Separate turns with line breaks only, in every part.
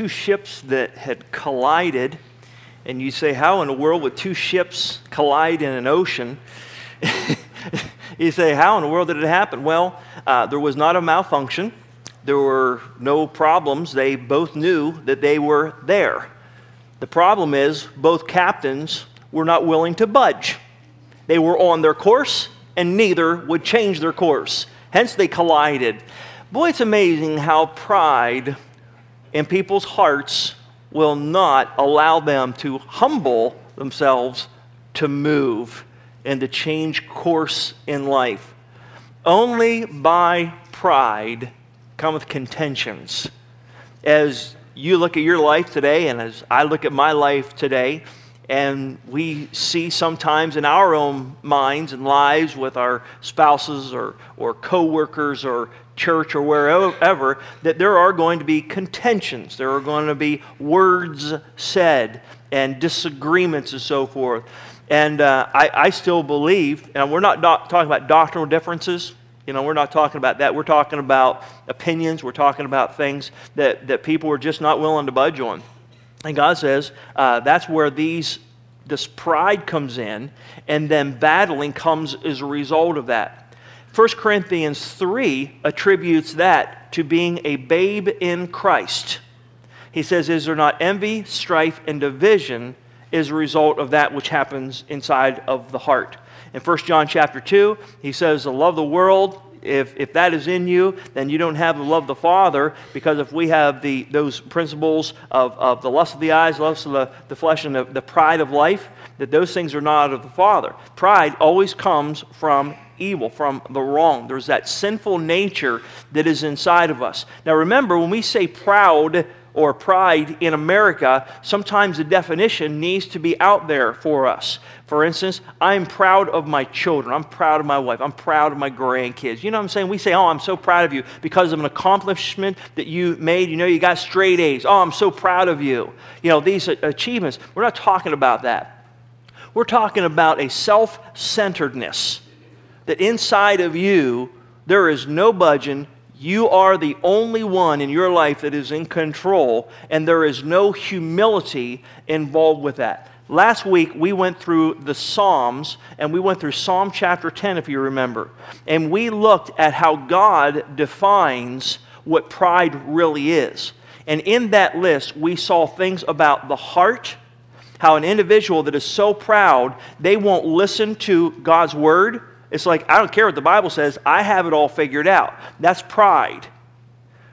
two ships that had collided. And you say, How in the world would two ships collide in an ocean? you say, How in the world did it happen? Well, uh, there was not a malfunction, there were no problems. They both knew that they were there. The problem is, both captains were not willing to budge. They were on their course, and neither would change their course. Hence, they collided. Boy, it's amazing how pride in people's hearts will not allow them to humble themselves to move and to change course in life. Only by pride cometh contentions. As you look at your life today, and as I look at my life today, and we see sometimes in our own minds and lives with our spouses or, or co-workers or church or wherever that there are going to be contentions. There are going to be words said and disagreements and so forth. And uh, I, I, still believe and we're not talking about doctrinal differences. You know we're not talking about that. We're talking about opinions. We're talking about things that, that people are just not willing to budge on. And God says uh, that's where these this pride comes in, and then battling comes as a result of that. 1 Corinthians 3 attributes that to being a babe in Christ. He says, Is there not envy, strife, and division is a result of that which happens inside of the heart? In 1 John chapter 2, he says, The love of the world if, if that is in you, then you don't have the love of the Father, because if we have the, those principles of, of the lust of the eyes, lust of the, the flesh, and the, the pride of life, that those things are not of the Father. Pride always comes from evil, from the wrong. There's that sinful nature that is inside of us. Now remember, when we say proud, or pride in America, sometimes the definition needs to be out there for us. For instance, I'm proud of my children. I'm proud of my wife. I'm proud of my grandkids. You know what I'm saying? We say, Oh, I'm so proud of you because of an accomplishment that you made. You know, you got straight A's. Oh, I'm so proud of you. You know, these achievements. We're not talking about that. We're talking about a self centeredness that inside of you, there is no budging, you are the only one in your life that is in control, and there is no humility involved with that. Last week, we went through the Psalms, and we went through Psalm chapter 10, if you remember. And we looked at how God defines what pride really is. And in that list, we saw things about the heart, how an individual that is so proud, they won't listen to God's word, it's like, I don't care what the Bible says, I have it all figured out. That's pride.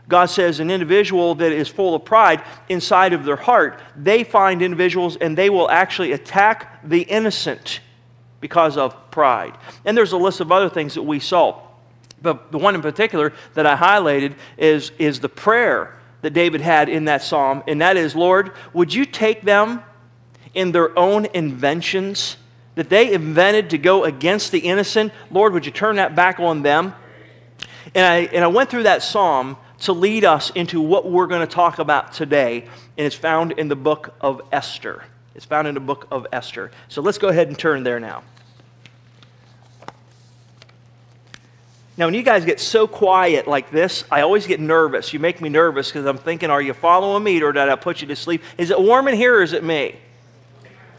God says an individual that is full of pride inside of their heart, they find individuals and they will actually attack the innocent because of pride. And there's a list of other things that we saw. But the one in particular that I highlighted is, is the prayer that David had in that psalm, and that is, Lord, would you take them in their own inventions? That they invented to go against the innocent, Lord, would you turn that back on them? And I, and I went through that psalm to lead us into what we're going to talk about today, and it's found in the book of Esther. It's found in the book of Esther. So let's go ahead and turn there now. Now, when you guys get so quiet like this, I always get nervous. You make me nervous because I'm thinking, are you following me or did I put you to sleep? Is it warm in here or is it me?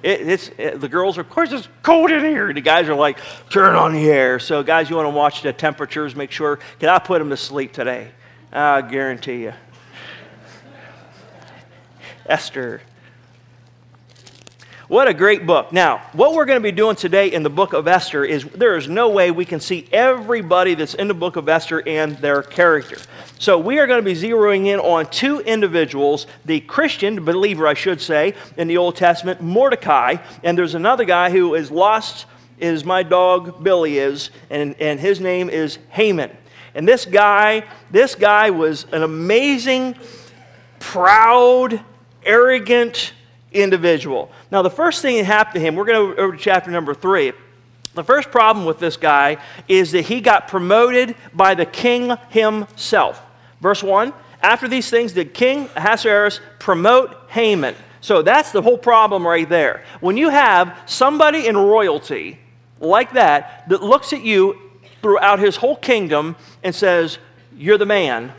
It, it's, it, the girls are, of course, it's cold in here. The guys are like, turn on the air. So, guys, you want to watch the temperatures, make sure. Can I put them to sleep today? I guarantee you. Esther what a great book. Now, what we're going to be doing today in the book of Esther is there is no way we can see everybody that's in the book of Esther and their character. So, we are going to be zeroing in on two individuals the Christian believer, I should say, in the Old Testament, Mordecai, and there's another guy who is lost, is my dog Billy is, and, and his name is Haman. And this guy, this guy was an amazing, proud, arrogant, individual. Now, the first thing that happened to him, we're going to go over to chapter number three. The first problem with this guy is that he got promoted by the king himself. Verse 1 After these things, did King Ahasuerus promote Haman? So that's the whole problem right there. When you have somebody in royalty like that that looks at you throughout his whole kingdom and says, You're the man,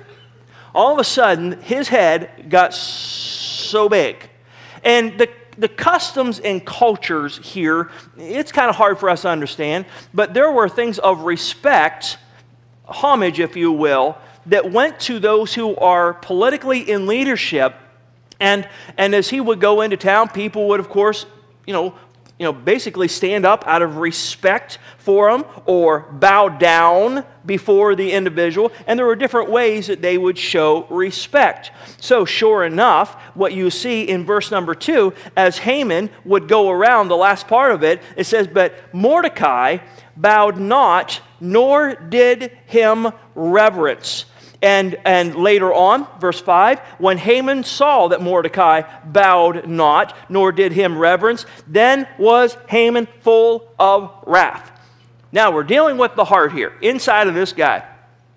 all of a sudden, his head got so big. And the, the customs and cultures here, it's kind of hard for us to understand, but there were things of respect, homage, if you will, that went to those who are politically in leadership. And, and as he would go into town, people would, of course, you know, you know, basically stand up out of respect for him or bow down before the individual. And there were different ways that they would show respect. So, sure enough, what you see in verse number two, as Haman would go around the last part of it, it says, But Mordecai bowed not, nor did him reverence. And, and later on, verse 5, when Haman saw that Mordecai bowed not, nor did him reverence, then was Haman full of wrath. Now we're dealing with the heart here, inside of this guy.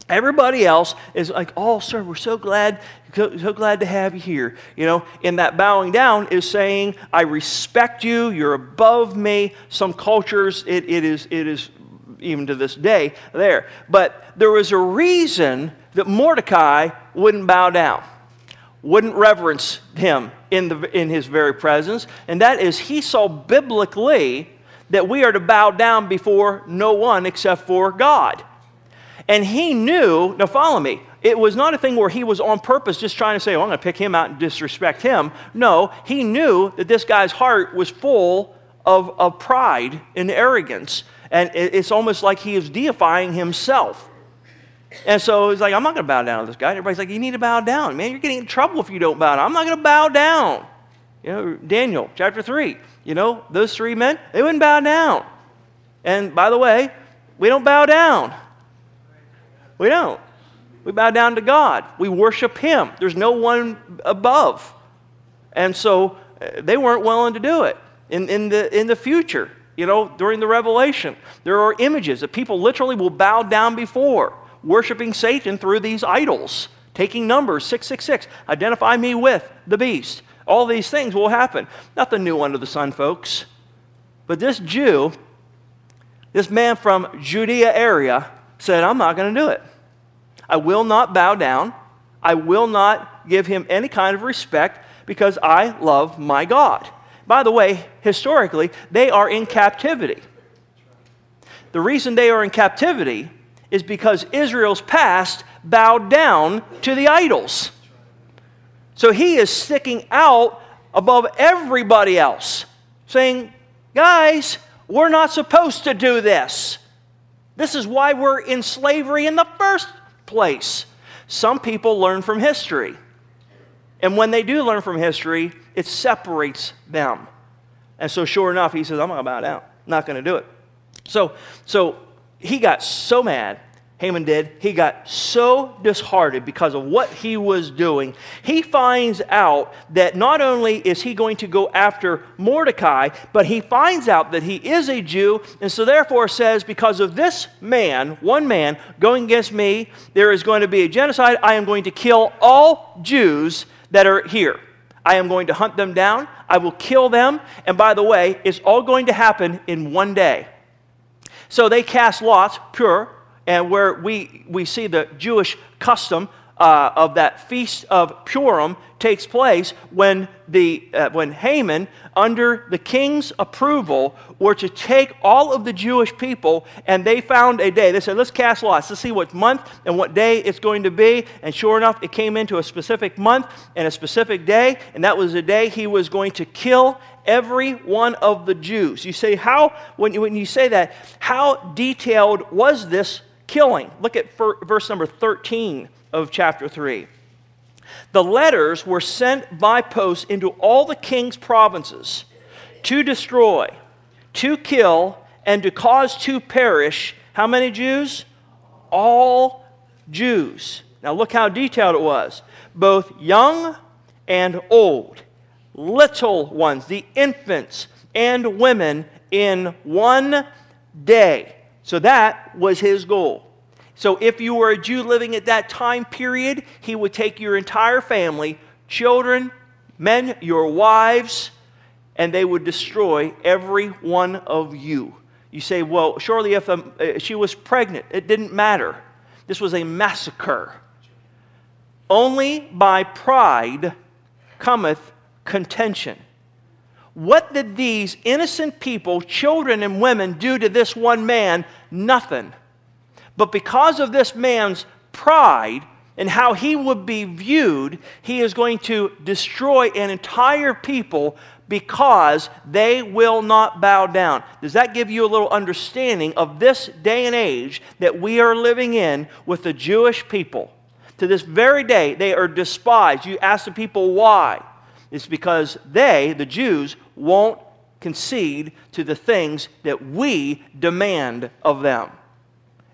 Everybody else is like, oh, sir, we're so glad, so, glad to have you here. You know, and that bowing down is saying, I respect you, you're above me. Some cultures, it, it, is, it is even to this day there. But there was a reason that Mordecai wouldn't bow down, wouldn't reverence him in, the, in his very presence, and that is he saw biblically that we are to bow down before no one except for God. And he knew, now follow me, it was not a thing where he was on purpose just trying to say, oh, I'm going to pick him out and disrespect him. No, he knew that this guy's heart was full of, of pride and arrogance. And it's almost like he is deifying himself. And so he's like, I'm not going to bow down to this guy. And everybody's like, you need to bow down. Man, you're getting in trouble if you don't bow down. I'm not going to bow down. You know, Daniel chapter 3, you know, those three men, they wouldn't bow down. And by the way, we don't bow down. We don't. We bow down to God. We worship Him. There's no one above. And so uh, they weren't willing to do it in, in, the, in the future. You know, during the revelation, there are images that people literally will bow down before worshiping Satan through these idols, taking numbers 666, identify me with the beast. All these things will happen. Nothing new under the sun, folks. But this Jew, this man from Judea area, said, I'm not going to do it. I will not bow down. I will not give him any kind of respect because I love my God. By the way, historically, they are in captivity. The reason they are in captivity is because Israel's past bowed down to the idols. So he is sticking out above everybody else, saying, Guys, we're not supposed to do this. This is why we're in slavery in the first place. Some people learn from history. And when they do learn from history, it separates them. And so, sure enough, he says, I'm going to bow down. Not going to do it. So, so he got so mad, Haman did, he got so disheartened because of what he was doing. He finds out that not only is he going to go after Mordecai, but he finds out that he is a Jew, and so therefore says, Because of this man, one man, going against me, there is going to be a genocide. I am going to kill all Jews that are here. I am going to hunt them down. I will kill them. And by the way, it's all going to happen in one day. So they cast lots, pure, and where we, we see the Jewish custom uh, of that feast of Purim takes place when, the, uh, when Haman, under the king's approval, were to take all of the Jewish people and they found a day. They said, let's cast lots to see what month and what day it's going to be. And sure enough, it came into a specific month and a specific day, and that was the day he was going to kill every one of the Jews. You say, how, when when you say that, how detailed was this killing? Look at verse number 13 of chapter 3. The letters were sent by post into all the king's provinces to destroy, to kill, and to cause to perish how many Jews? All Jews. Now look how detailed it was. Both young and old, little ones, the infants and women in one day. So that was his goal. So if you were a Jew living at that time period, he would take your entire family, children, men, your wives, and they would destroy every one of you. You say, well, surely if um, uh, she was pregnant, it didn't matter. This was a massacre. only by pride cometh contention. What did these innocent people, children and women, do to this one man? Nothing. But because of this man's pride and how he would be viewed, he is going to destroy an entire people because they will not bow down. Does that give you a little understanding of this day and age that we are living in with the Jewish people? To this very day, they are despised. You ask the people why. It's because they, the Jews, won't concede to the things that we demand of them.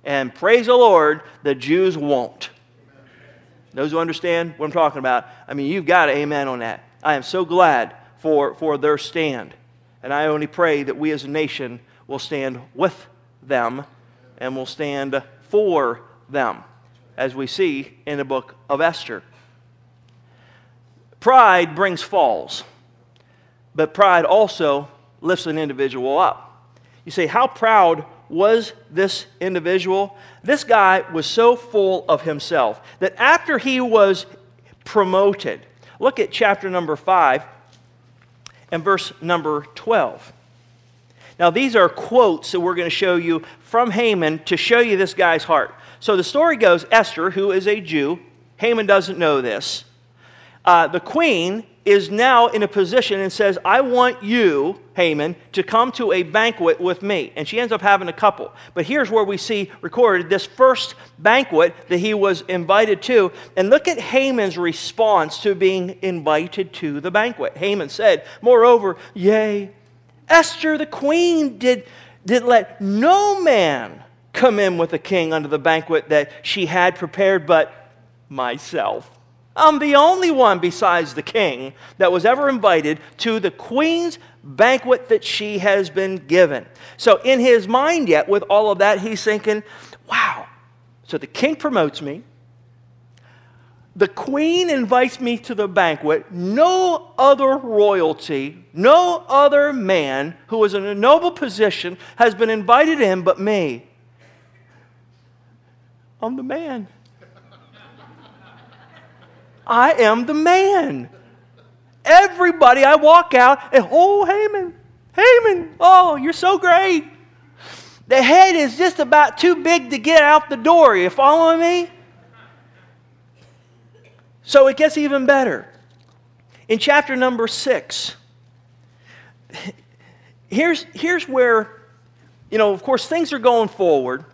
And praise the Lord, the Jews won't. Those who understand what I'm talking about, I mean, you've got to amen on that. I am so glad for, for their stand. And I only pray that we as a nation will stand with them and will stand for them, as we see in the book of Esther. Pride brings falls, but pride also lifts an individual up. You say, How proud was this individual? This guy was so full of himself that after he was promoted, look at chapter number 5 and verse number 12. Now, these are quotes that we're going to show you from Haman to show you this guy's heart. So the story goes Esther, who is a Jew, Haman doesn't know this. Uh, the queen is now in a position and says, I want you, Haman, to come to a banquet with me. And she ends up having a couple. But here's where we see recorded this first banquet that he was invited to. And look at Haman's response to being invited to the banquet. Haman said, Moreover, yea, Esther the queen did, did let no man come in with the king unto the banquet that she had prepared but myself. I'm the only one besides the king that was ever invited to the queen's banquet that she has been given. So, in his mind, yet, with all of that, he's thinking, wow. So, the king promotes me. The queen invites me to the banquet. No other royalty, no other man who is in a noble position has been invited in but me. I'm the man. I am the man. Everybody, I walk out and, oh, Haman, Haman, oh, you're so great. The head is just about too big to get out the door. You following me? So it gets even better. In chapter number six, here's, here's where, you know, of course, things are going forward.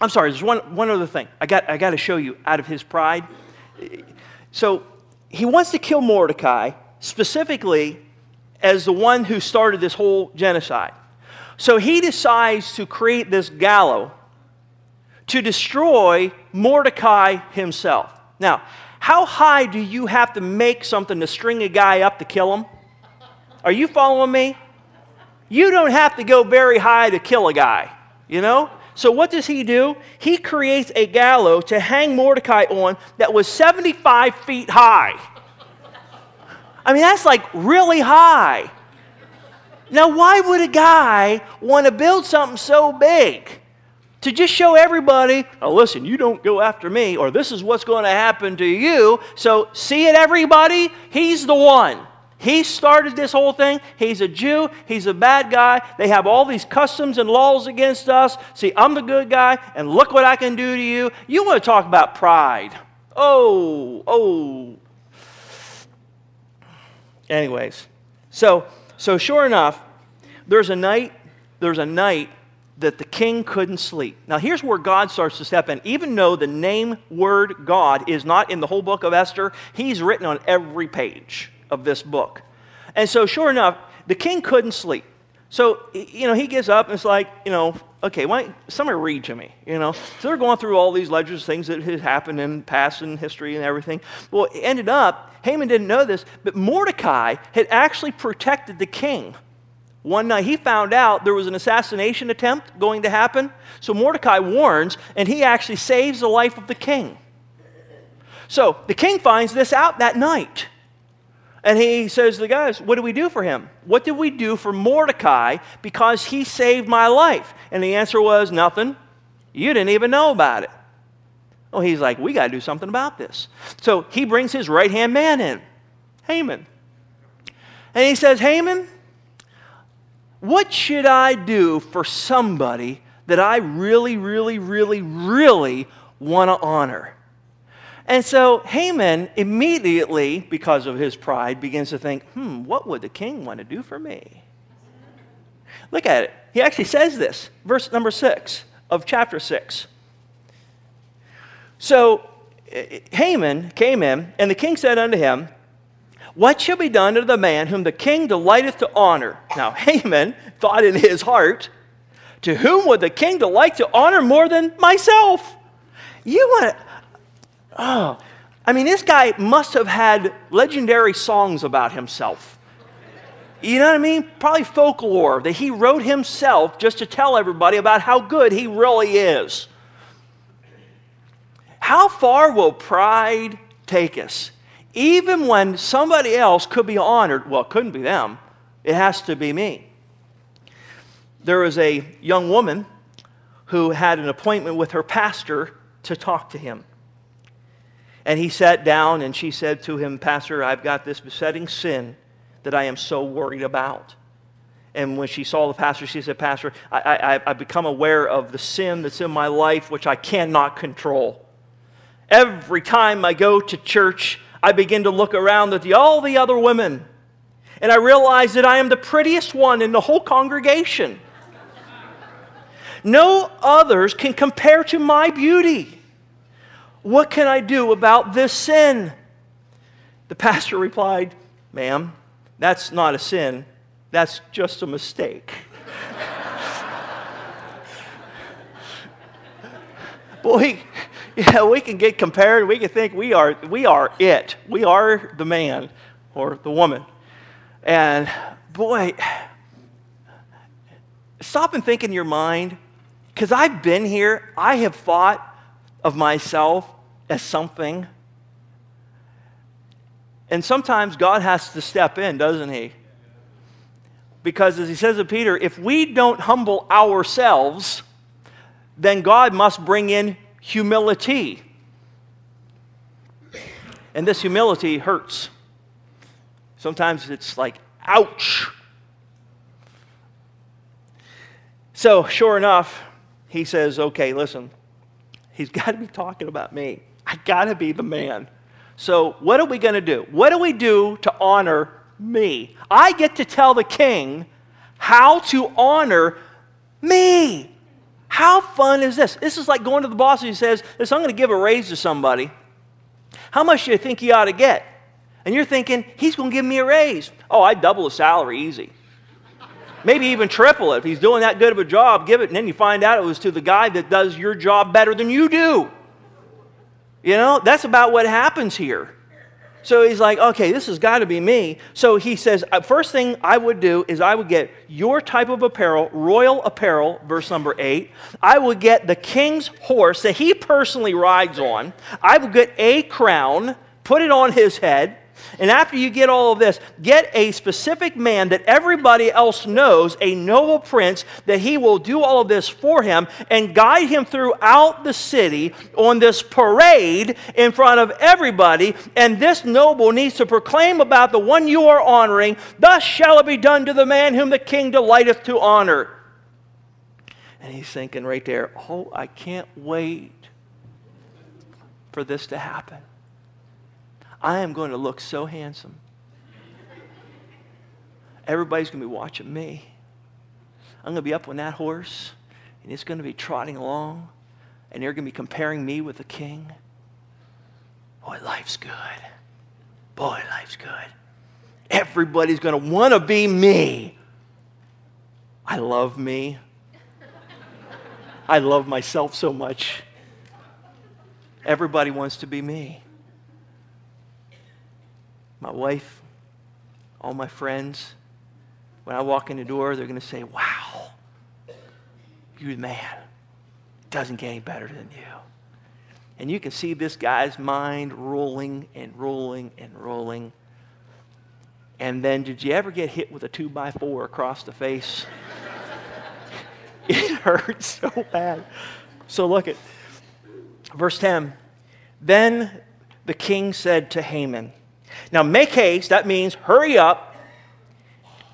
I'm sorry, there's one, one other thing I got, I got to show you out of his pride. So he wants to kill Mordecai specifically as the one who started this whole genocide. So he decides to create this gallows to destroy Mordecai himself. Now, how high do you have to make something to string a guy up to kill him? Are you following me? You don't have to go very high to kill a guy, you know? So, what does he do? He creates a gallows to hang Mordecai on that was 75 feet high. I mean, that's like really high. Now, why would a guy want to build something so big? To just show everybody, oh, listen, you don't go after me, or this is what's going to happen to you. So, see it, everybody? He's the one. He started this whole thing. He's a Jew. He's a bad guy. They have all these customs and laws against us. See, I'm the good guy, and look what I can do to you. You want to talk about pride. Oh, oh. Anyways, so so sure enough, there's a night, there's a night that the king couldn't sleep. Now, here's where God starts to step in. Even though the name word God is not in the whole book of Esther, he's written on every page of this book. And so, sure enough, the king couldn't sleep. So, you know, he gets up and it's like, you know, okay, why somebody read to me, you know? So they're going through all these ledgers, things that had happened in past and history and everything. Well, it ended up, Haman didn't know this, but Mordecai had actually protected the king. One night he found out there was an assassination attempt going to happen. So Mordecai warns, and he actually saves the life of the king. So the king finds this out that night. And he says to the guys, What do we do for him? What did we do for Mordecai because he saved my life? And the answer was, Nothing. You didn't even know about it. Well, he's like, we got to do something about this. So he brings his right hand man in, Haman. And he says, Haman, what should I do for somebody that I really, really, really, really want to honor? And so Haman immediately, because of his pride, begins to think, hmm, what would the king want to do for me? Look at it. He actually says this, verse number six of chapter six. So Haman came in, and the king said unto him, What shall be done to the man whom the king delighteth to honor? Now Haman thought in his heart, To whom would the king delight to honor more than myself? You want to. Oh, I mean, this guy must have had legendary songs about himself. You know what I mean? Probably folklore that he wrote himself just to tell everybody about how good he really is. How far will pride take us? Even when somebody else could be honored, well, it couldn't be them, it has to be me. There was a young woman who had an appointment with her pastor to talk to him. And he sat down and she said to him, Pastor, I've got this besetting sin that I am so worried about. And when she saw the pastor, she said, Pastor, I, I, I've become aware of the sin that's in my life which I cannot control. Every time I go to church, I begin to look around at the, all the other women, and I realize that I am the prettiest one in the whole congregation. No others can compare to my beauty. What can I do about this sin? The pastor replied, Ma'am, that's not a sin, that's just a mistake. Boy, yeah, we can get compared. We can think we are, we are it. We are the man or the woman. And boy, stop and think in your mind, because I've been here. I have thought of myself as something. And sometimes God has to step in, doesn't he? Because as he says to Peter, if we don't humble ourselves, then God must bring in humility. And this humility hurts. Sometimes it's like, ouch. So, sure enough, he says, okay, listen, he's got to be talking about me. I got to be the man. So, what are we going to do? What do we do to honor me? I get to tell the king how to honor me. How fun is this? This is like going to the boss and he says, Listen, I'm going to give a raise to somebody. How much do you think he ought to get? And you're thinking, He's going to give me a raise. Oh, I'd double the salary easy. Maybe even triple it. If he's doing that good of a job, give it. And then you find out it was to the guy that does your job better than you do. You know, that's about what happens here. So he's like, okay, this has got to be me. So he says, uh, first thing I would do is I would get your type of apparel, royal apparel, verse number eight. I would get the king's horse that he personally rides on. I would get a crown, put it on his head. And after you get all of this, get a specific man that everybody else knows, a noble prince, that he will do all of this for him and guide him throughout the city on this parade in front of everybody. And this noble needs to proclaim about the one you are honoring, thus shall it be done to the man whom the king delighteth to honor. And he's thinking right there, oh, I can't wait for this to happen. I am going to look so handsome. Everybody's going to be watching me. I'm going to be up on that horse, and it's going to be trotting along, and they're going to be comparing me with the king. Boy, life's good. Boy, life's good. Everybody's going to want to be me. I love me. I love myself so much. Everybody wants to be me my wife, all my friends, when I walk in the door, they're going to say, Wow, you're the man. It doesn't get any better than you. And you can see this guy's mind rolling and rolling and rolling. And then, did you ever get hit with a two by four across the face? it hurts so bad. So, look at Verse 10 Then the king said to Haman, Now make haste, that means hurry up,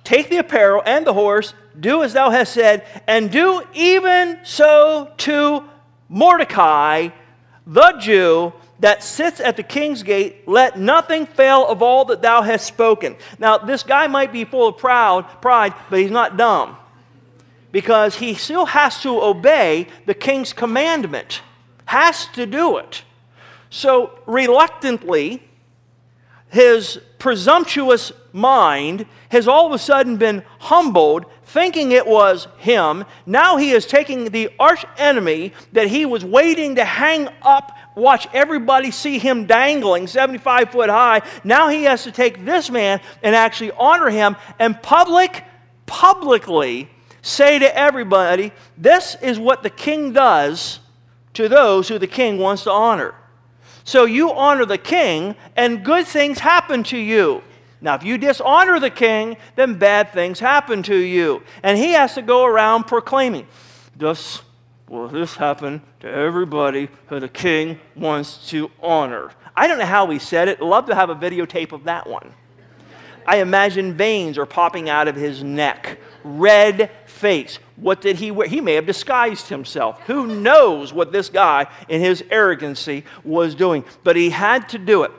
take the apparel and the horse, do as thou hast said, and do even so to Mordecai, the Jew, that sits at the king's gate, let nothing fail of all that thou hast spoken. Now, this guy might be full of proud, pride, but he's not dumb. Because he still has to obey the king's commandment, has to do it. So, reluctantly, his presumptuous mind has all of a sudden been humbled, thinking it was him. Now he is taking the arch enemy that he was waiting to hang up, watch everybody see him dangling 75 foot high. Now he has to take this man and actually honor him and public, publicly say to everybody, this is what the king does to those who the king wants to honor. So you honor the king, and good things happen to you. Now, if you dishonor the king, then bad things happen to you. And he has to go around proclaiming, Thus will this happen to everybody who the king wants to honor. I don't know how he said it. Love to have a videotape of that one. I imagine veins are popping out of his neck, red face. What did he wear? He may have disguised himself. Who knows what this guy, in his arrogancy, was doing? But he had to do it.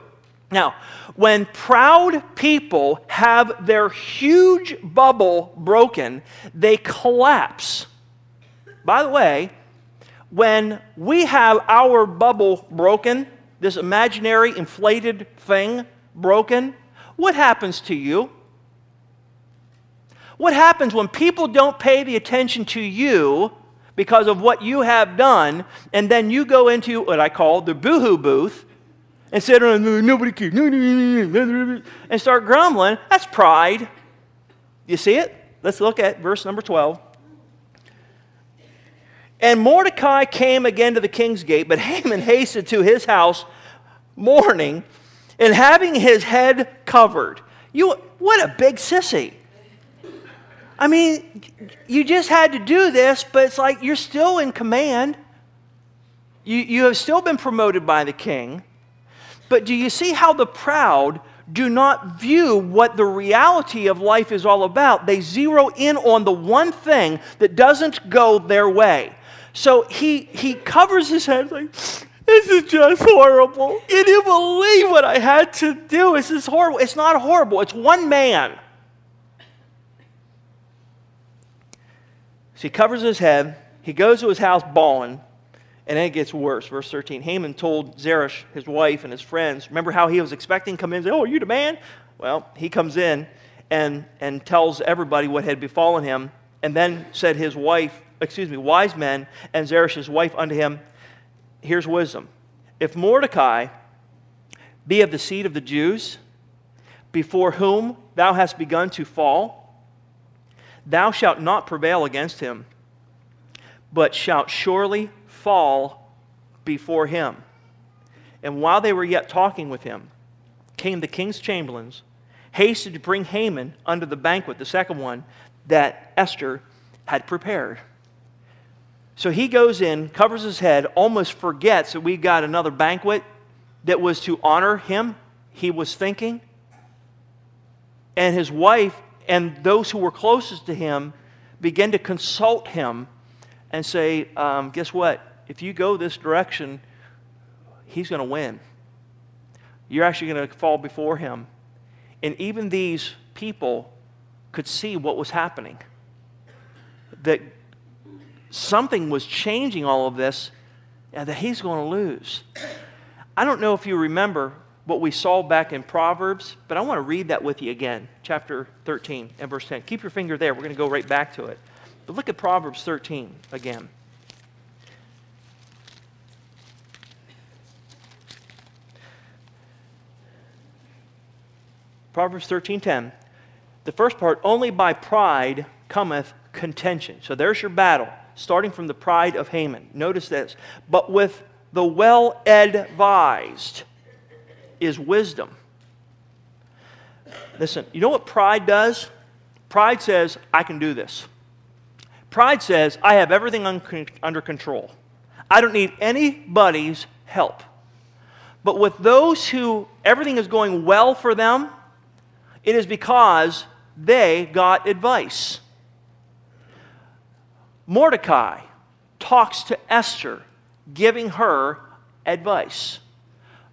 Now, when proud people have their huge bubble broken, they collapse. By the way, when we have our bubble broken, this imaginary inflated thing broken, what happens to you? What happens when people don't pay the attention to you because of what you have done, and then you go into what I call the boohoo booth and sit around, nobody cares, and start grumbling? That's pride. You see it? Let's look at verse number 12. And Mordecai came again to the king's gate, but Haman hastened to his house mourning and having his head covered. You, what a big sissy. I mean, you just had to do this, but it's like you're still in command. You, you have still been promoted by the king. But do you see how the proud do not view what the reality of life is all about? They zero in on the one thing that doesn't go their way. So he, he covers his head like, this is just horrible. You didn't believe what I had to do. This is horrible. It's not horrible, it's one man. So he covers his head. He goes to his house bawling. And then it gets worse. Verse 13 Haman told Zeresh, his wife, and his friends, remember how he was expecting to come in and say, Oh, are you the man? Well, he comes in and, and tells everybody what had befallen him. And then said his wife, excuse me, wise men, and Zeresh, his wife, unto him, Here's wisdom. If Mordecai be of the seed of the Jews, before whom thou hast begun to fall, Thou shalt not prevail against him, but shalt surely fall before him. And while they were yet talking with him, came the king's chamberlains, hasted to bring Haman unto the banquet, the second one, that Esther had prepared. So he goes in, covers his head, almost forgets that we've got another banquet that was to honor him, he was thinking. And his wife and those who were closest to him began to consult him and say, um, Guess what? If you go this direction, he's going to win. You're actually going to fall before him. And even these people could see what was happening. That something was changing all of this, and that he's going to lose. I don't know if you remember what we saw back in Proverbs, but I want to read that with you again, chapter 13 and verse 10. Keep your finger there. We're going to go right back to it. But look at Proverbs 13 again. Proverbs 13:10. The first part, only by pride cometh contention. So there's your battle, starting from the pride of Haman. Notice this. But with the well advised, is wisdom. Listen, you know what pride does? Pride says, I can do this. Pride says, I have everything un- under control. I don't need anybody's help. But with those who everything is going well for them, it is because they got advice. Mordecai talks to Esther, giving her advice.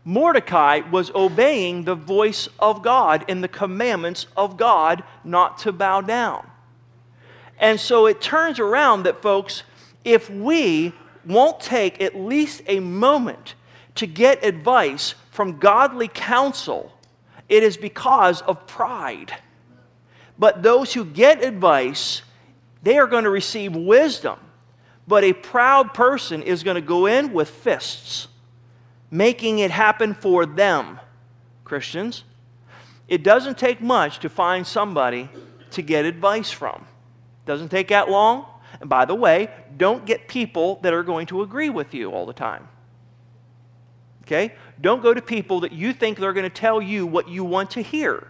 Mordecai was obeying the voice of God and the commandments of God not to bow down. And so it turns around that, folks, if we won't take at least a moment to get advice from godly counsel, it is because of pride. But those who get advice, they are going to receive wisdom. But a proud person is going to go in with fists making it happen for them, Christians. It doesn't take much to find somebody to get advice from. Doesn't take that long. And by the way, don't get people that are going to agree with you all the time. Okay? Don't go to people that you think they're going to tell you what you want to hear.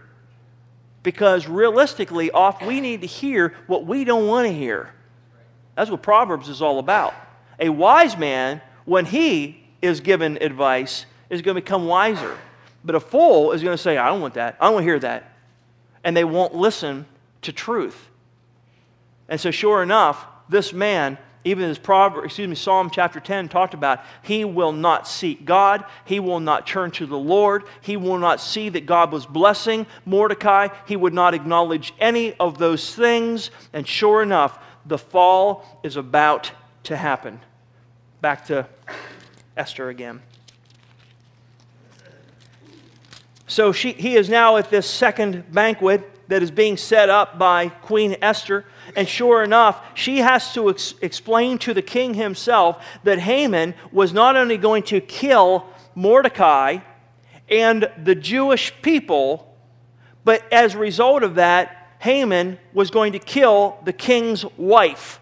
Because realistically, off we need to hear what we don't want to hear. That's what Proverbs is all about. A wise man, when he is given advice is going to become wiser. But a fool is going to say, I don't want that. I don't want to hear that. And they won't listen to truth. And so, sure enough, this man, even as Proverbs, excuse me, Psalm chapter 10 talked about, he will not seek God. He will not turn to the Lord. He will not see that God was blessing Mordecai. He would not acknowledge any of those things. And sure enough, the fall is about to happen. Back to Esther again. So she, he is now at this second banquet that is being set up by Queen Esther. And sure enough, she has to ex- explain to the king himself that Haman was not only going to kill Mordecai and the Jewish people, but as a result of that, Haman was going to kill the king's wife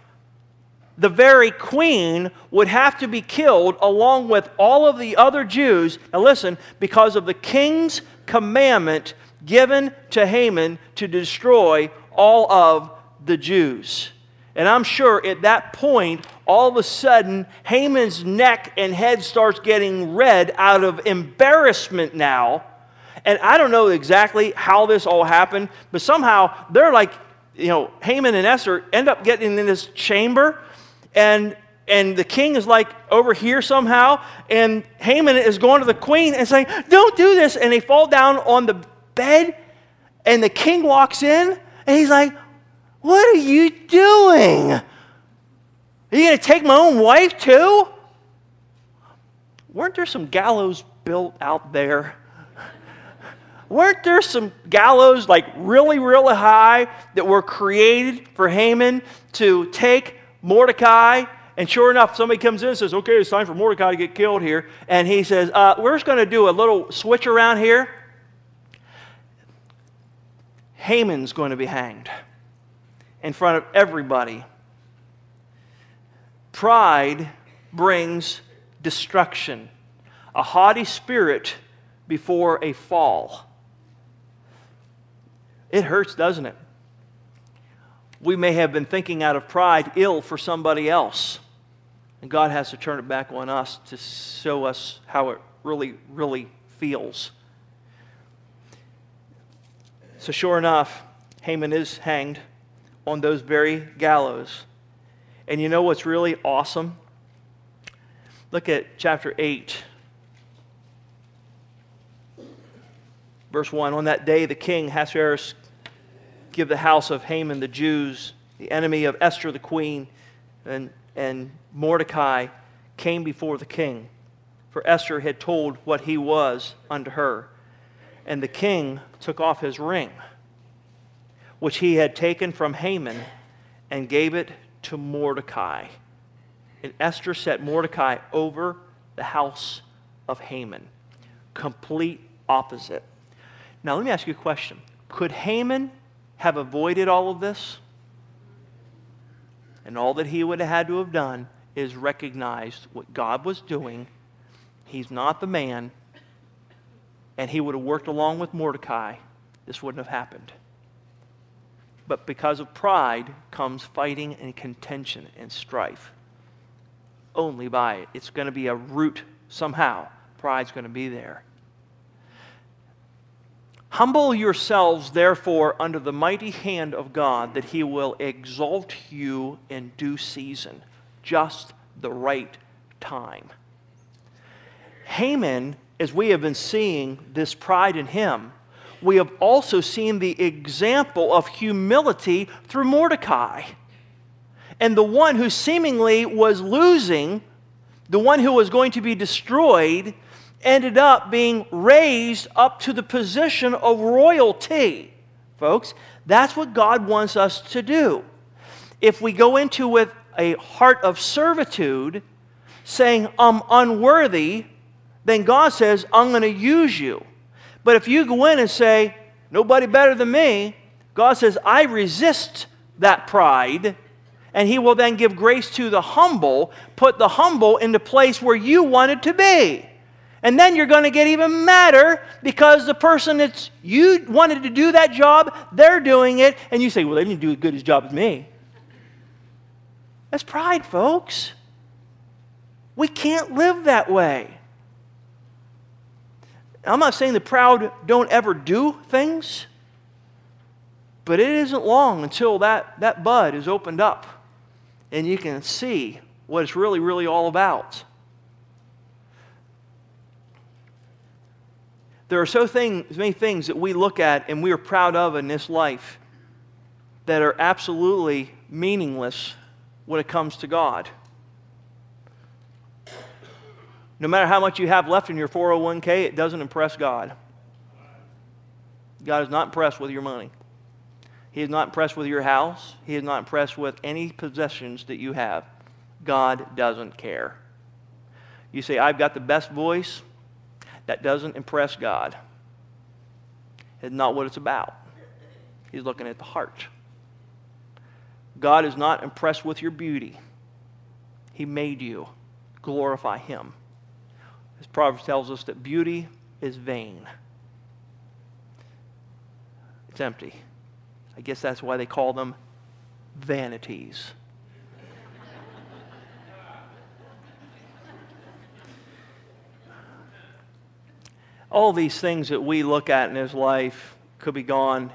the very queen would have to be killed along with all of the other Jews. Now, listen, because of the king's commandment given to Haman to destroy all of the Jews. And I'm sure at that point, all of a sudden, Haman's neck and head starts getting red out of embarrassment now. And I don't know exactly how this all happened, but somehow they're like, you know, Haman and Esther end up getting in this chamber and and the king is like over here somehow, and Haman is going to the queen and saying, Don't do this. And they fall down on the bed, and the king walks in, and he's like, What are you doing? Are you going to take my own wife too? Weren't there some gallows built out there? Weren't there some gallows like really, really high that were created for Haman to take Mordecai. And sure enough, somebody comes in and says, Okay, it's time for Mordecai to get killed here. And he says, uh, We're just going to do a little switch around here. Haman's going to be hanged in front of everybody. Pride brings destruction, a haughty spirit before a fall. It hurts, doesn't it? We may have been thinking out of pride ill for somebody else. And God has to turn it back on us to show us how it really, really feels. So, sure enough, Haman is hanged on those very gallows. And you know what's really awesome? Look at chapter 8, verse 1. On that day, the king, Ahasuerus, give the house of Haman the Jews, the enemy of Esther the queen, and, and Mordecai came before the king. For Esther had told what he was unto her. And the king took off his ring, which he had taken from Haman, and gave it to Mordecai. And Esther set Mordecai over the house of Haman. Complete opposite. Now, let me ask you a question. Could Haman have avoided all of this? And all that he would have had to have done is recognized what God was doing. He's not the man. And he would have worked along with Mordecai. This wouldn't have happened. But because of pride comes fighting and contention and strife. only by it. It's going to be a root somehow. Pride's going to be there. Humble yourselves, therefore, under the mighty hand of God, that he will exalt you in due season, just the right time. Haman, as we have been seeing this pride in him, we have also seen the example of humility through Mordecai. And the one who seemingly was losing, the one who was going to be destroyed, ended up being raised up to the position of royalty. Folks, that's what God wants us to do. If we go into with a heart of servitude, saying, I'm unworthy, then God says, I'm going to use you. But if you go in and say, nobody better than me, God says, I resist that pride. And he will then give grace to the humble, put the humble in the place where you wanted to be. And then you're going to get even madder because the person that you wanted to do that job, they're doing it. And you say, well, they didn't do as good a job as me. That's pride, folks. We can't live that way. I'm not saying the proud don't ever do things, but it isn't long until that, that bud is opened up and you can see what it's really, really all about. There are so thing, many things that we look at and we are proud of in this life that are absolutely meaningless when it comes to God. No matter how much you have left in your 401k, it doesn't impress God. God is not impressed with your money. He is not impressed with your house. He is not impressed with any possessions that you have. God doesn't care. You say, I've got the best voice. That doesn't impress God. It's not what it's about. He's looking at the heart. God is not impressed with your beauty. He made you. Glorify Him. As Proverbs tells us that beauty is vain. It's empty. I guess that's why they call them vanities. All these things that we look at in his life could be gone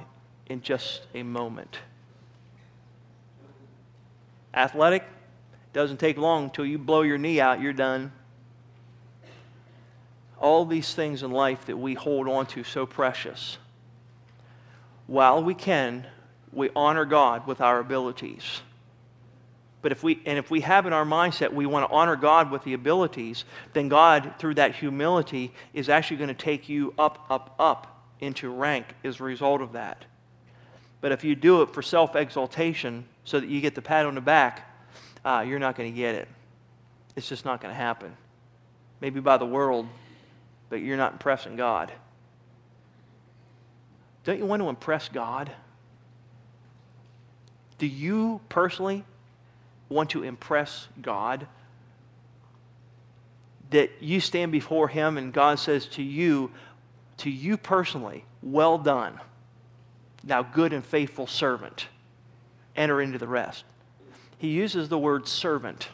in just a moment. Athletic, doesn't take long until you blow your knee out, you're done all these things in life that we hold on to so precious. While we can, we honor God with our abilities. But if we, and if we have in our mindset we want to honor God with the abilities, then God, through that humility, is actually going to take you up, up, up into rank as a result of that. But if you do it for self exaltation so that you get the pat on the back, uh, you're not going to get it. It's just not going to happen. Maybe by the world, but you're not impressing God. Don't you want to impress God? Do you personally want to impress God? That you stand before Him and God says to you, to you personally, well done, thou good and faithful servant. Enter into the rest. He uses the word servant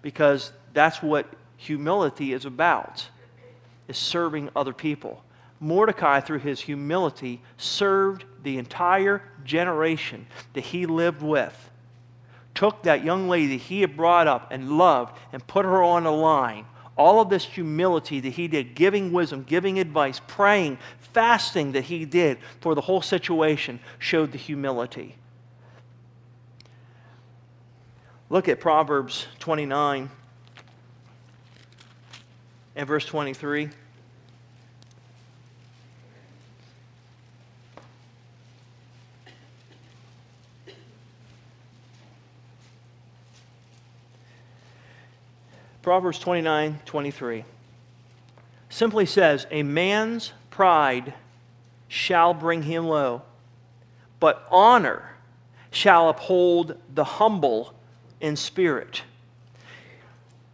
because that's what humility is about is serving other people. Mordecai, through his humility, served the entire generation that he lived with. Took that young lady that he had brought up and loved and put her on the line. All of this humility that he did, giving wisdom, giving advice, praying, fasting that he did for the whole situation, showed the humility. Look at Proverbs 29 and verse 23. Proverbs 29 23 simply says, A man's pride shall bring him low, but honor shall uphold the humble in spirit.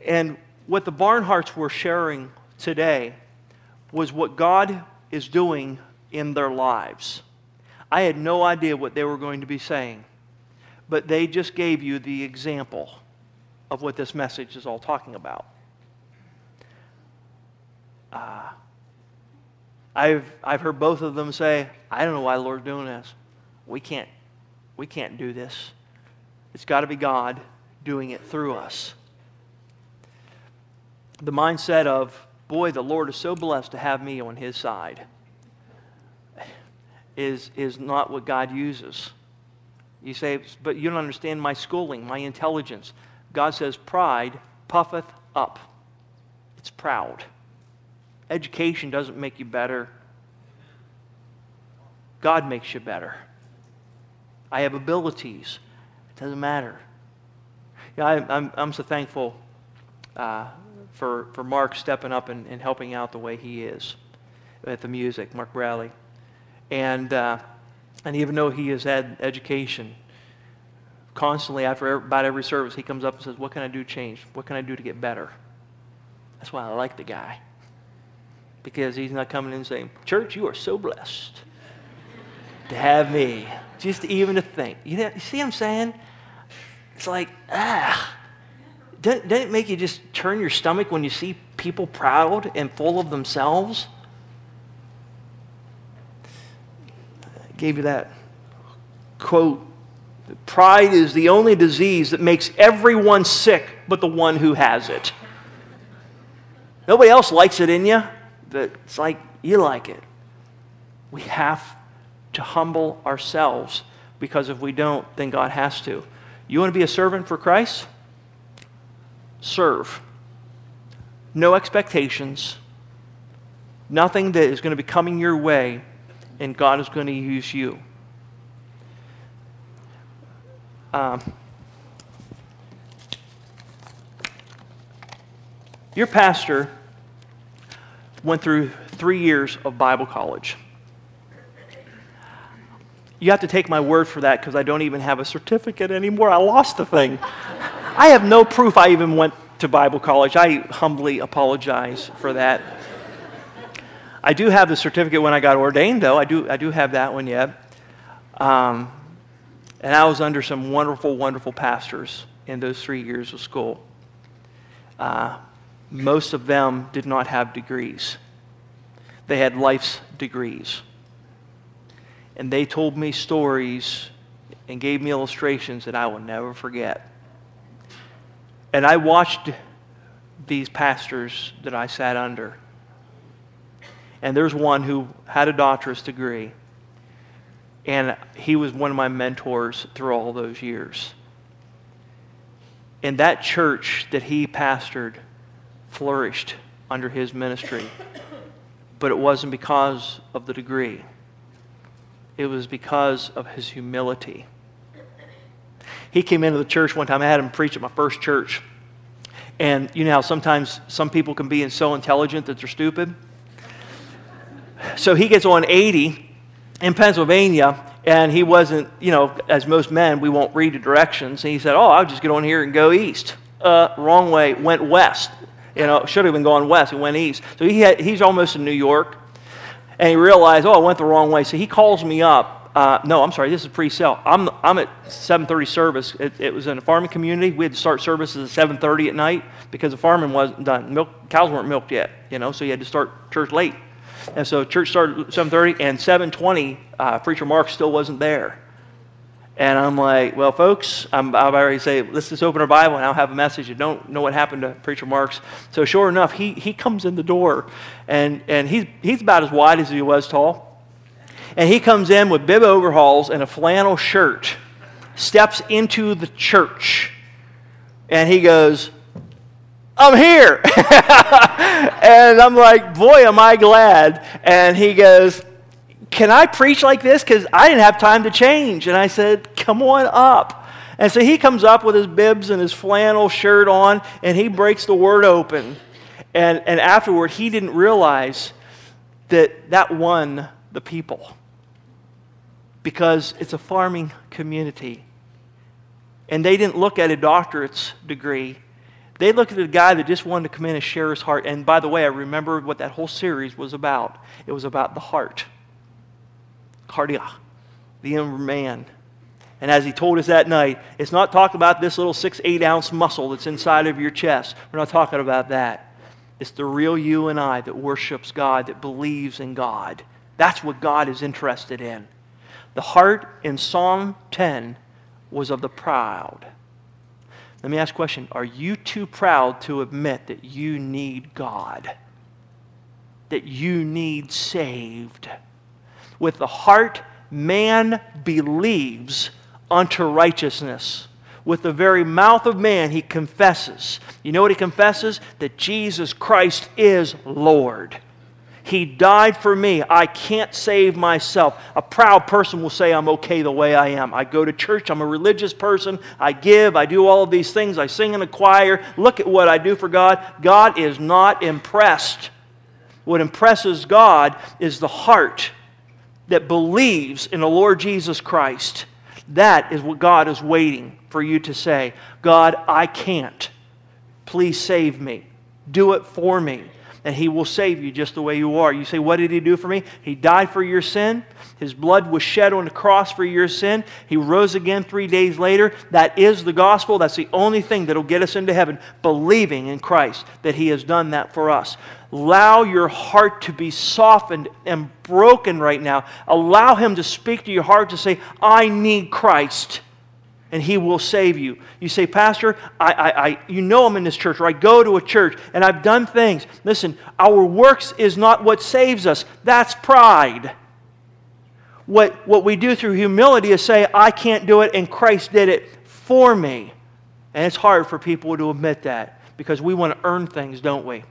And what the Barnharts were sharing today was what God is doing in their lives. I had no idea what they were going to be saying, but they just gave you the example of what this message is all talking about. Uh, I've, I've heard both of them say, I don't know why the Lord's doing this. We can't, we can't do this. It's got to be God doing it through us. The mindset of, boy, the Lord is so blessed to have me on his side is, is not what God uses. You say, but you don't understand my schooling, my intelligence. God says, pride puffeth up. It's proud. Education doesn't make you better. God makes you better. I have abilities. It doesn't matter. Yeah, I, am I'm, I'm so thankful uh, for, for Mark stepping up and, and helping out the way he is at the music, Mark Bradley. And, uh, and even though he has had education, constantly after about every service, he comes up and says, What can I do to change? What can I do to get better? That's why I like the guy. Because he's not coming in saying, Church, you are so blessed to have me. Just even to think. You, know, you see what I'm saying? It's like, ah. Doesn't, doesn't it make you just turn your stomach when you see people proud and full of themselves? I gave you that quote Pride is the only disease that makes everyone sick but the one who has it. Nobody else likes it in you, but it's like you like it. We have to humble ourselves because if we don't, then God has to. You want to be a servant for Christ? Serve. No expectations, nothing that is going to be coming your way, and God is going to use you. Um, your pastor went through three years of Bible college. You have to take my word for that because I don't even have a certificate anymore. I lost the thing. I have no proof I even went to Bible college. I humbly apologize for that. I do have the certificate when I got ordained, though. I do, I do have that one yet. Um, and I was under some wonderful, wonderful pastors in those three years of school. Uh, most of them did not have degrees, they had life's degrees. And they told me stories and gave me illustrations that I will never forget. And I watched these pastors that I sat under. And there's one who had a doctorate degree and he was one of my mentors through all those years. And that church that he pastored flourished under his ministry. But it wasn't because of the degree, it was because of his humility. He came into the church one time. I had him preach at my first church. And you know how sometimes some people can be so intelligent that they're stupid? So he gets on 80 in Pennsylvania, and he wasn't, you know, as most men, we won't read the directions. And he said, Oh, I'll just get on here and go east. Uh, wrong way, went west. You know, should have been going west. He went east. So he had, he's almost in New York. And he realized, oh, I went the wrong way. So he calls me up. Uh, no, I'm sorry, this is pre-sale. I'm, I'm at 7.30 service. It, it, was in a farming community. We had to start services at 7.30 at night because the farming wasn't done. Milk, cows weren't milked yet, you know, so you had to start church late. And so church started at 7.30, and 7.20, uh, Preacher Mark still wasn't there. And I'm like, well, folks, I'm, I've already say, let's just open our Bible and I'll have a message. You don't know what happened to Preacher Marks. So sure enough, he, he comes in the door, and, and he's, he's about as wide as he was tall. And he comes in with bib overalls and a flannel shirt, steps into the church, and he goes, I'm here. and I'm like, boy, am I glad. And he goes, Can I preach like this? Because I didn't have time to change. And I said, Come on up. And so he comes up with his bibs and his flannel shirt on, and he breaks the word open. And, and afterward, he didn't realize that that won the people because it's a farming community. And they didn't look at a doctorate's degree they looked at a guy that just wanted to come in and share his heart. And by the way, I remember what that whole series was about. It was about the heart, cardia, the inner man. And as he told us that night, it's not talking about this little six, eight ounce muscle that's inside of your chest. We're not talking about that. It's the real you and I that worships God, that believes in God. That's what God is interested in. The heart in Psalm 10 was of the proud. Let me ask a question Are you too proud to admit that you need God? That you need saved? With the heart, man believes unto righteousness. With the very mouth of man, he confesses. You know what he confesses? That Jesus Christ is Lord. He died for me. I can't save myself. A proud person will say, I'm okay the way I am. I go to church. I'm a religious person. I give. I do all of these things. I sing in a choir. Look at what I do for God. God is not impressed. What impresses God is the heart that believes in the Lord Jesus Christ. That is what God is waiting for you to say. God, I can't. Please save me. Do it for me and He will save you just the way you are. You say, What did He do for me? He died for your sin. His blood was shed on the cross for your sin. He rose again three days later. That is the gospel. That's the only thing that will get us into heaven, believing in Christ that He has done that for us. Allow your heart to be softened and broken right now. Allow Him to speak to your heart to say, I need Christ and he will save you. You say, Pastor, I, I, I, you know I'm in this church, or I go to a church and I've done things. Listen, our works is not what saves us, that's pride. What, what we do through humility is say, I can't do it, and Christ did it for me. And it's hard for people to admit that because we want to earn things, don't we?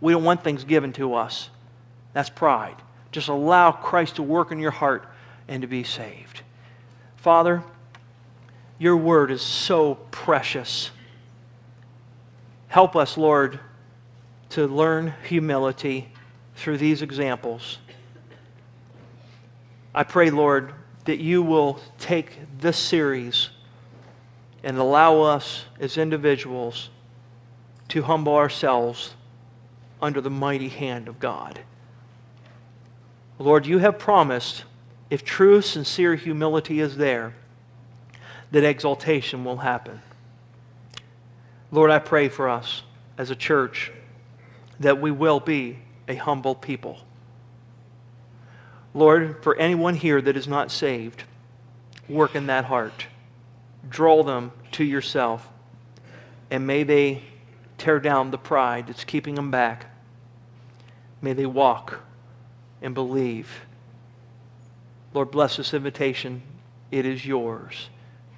We don't want things given to us. That's pride. Just allow Christ to work in your heart and to be saved. Father, your word is so precious. Help us, Lord, to learn humility through these examples. I pray, Lord, that you will take this series and allow us as individuals to humble ourselves under the mighty hand of God. Lord, you have promised if true, sincere humility is there, that exaltation will happen. Lord, I pray for us as a church that we will be a humble people. Lord, for anyone here that is not saved, work in that heart. Draw them to yourself. And may they tear down the pride that's keeping them back. May they walk and believe. Lord, bless this invitation. It is yours.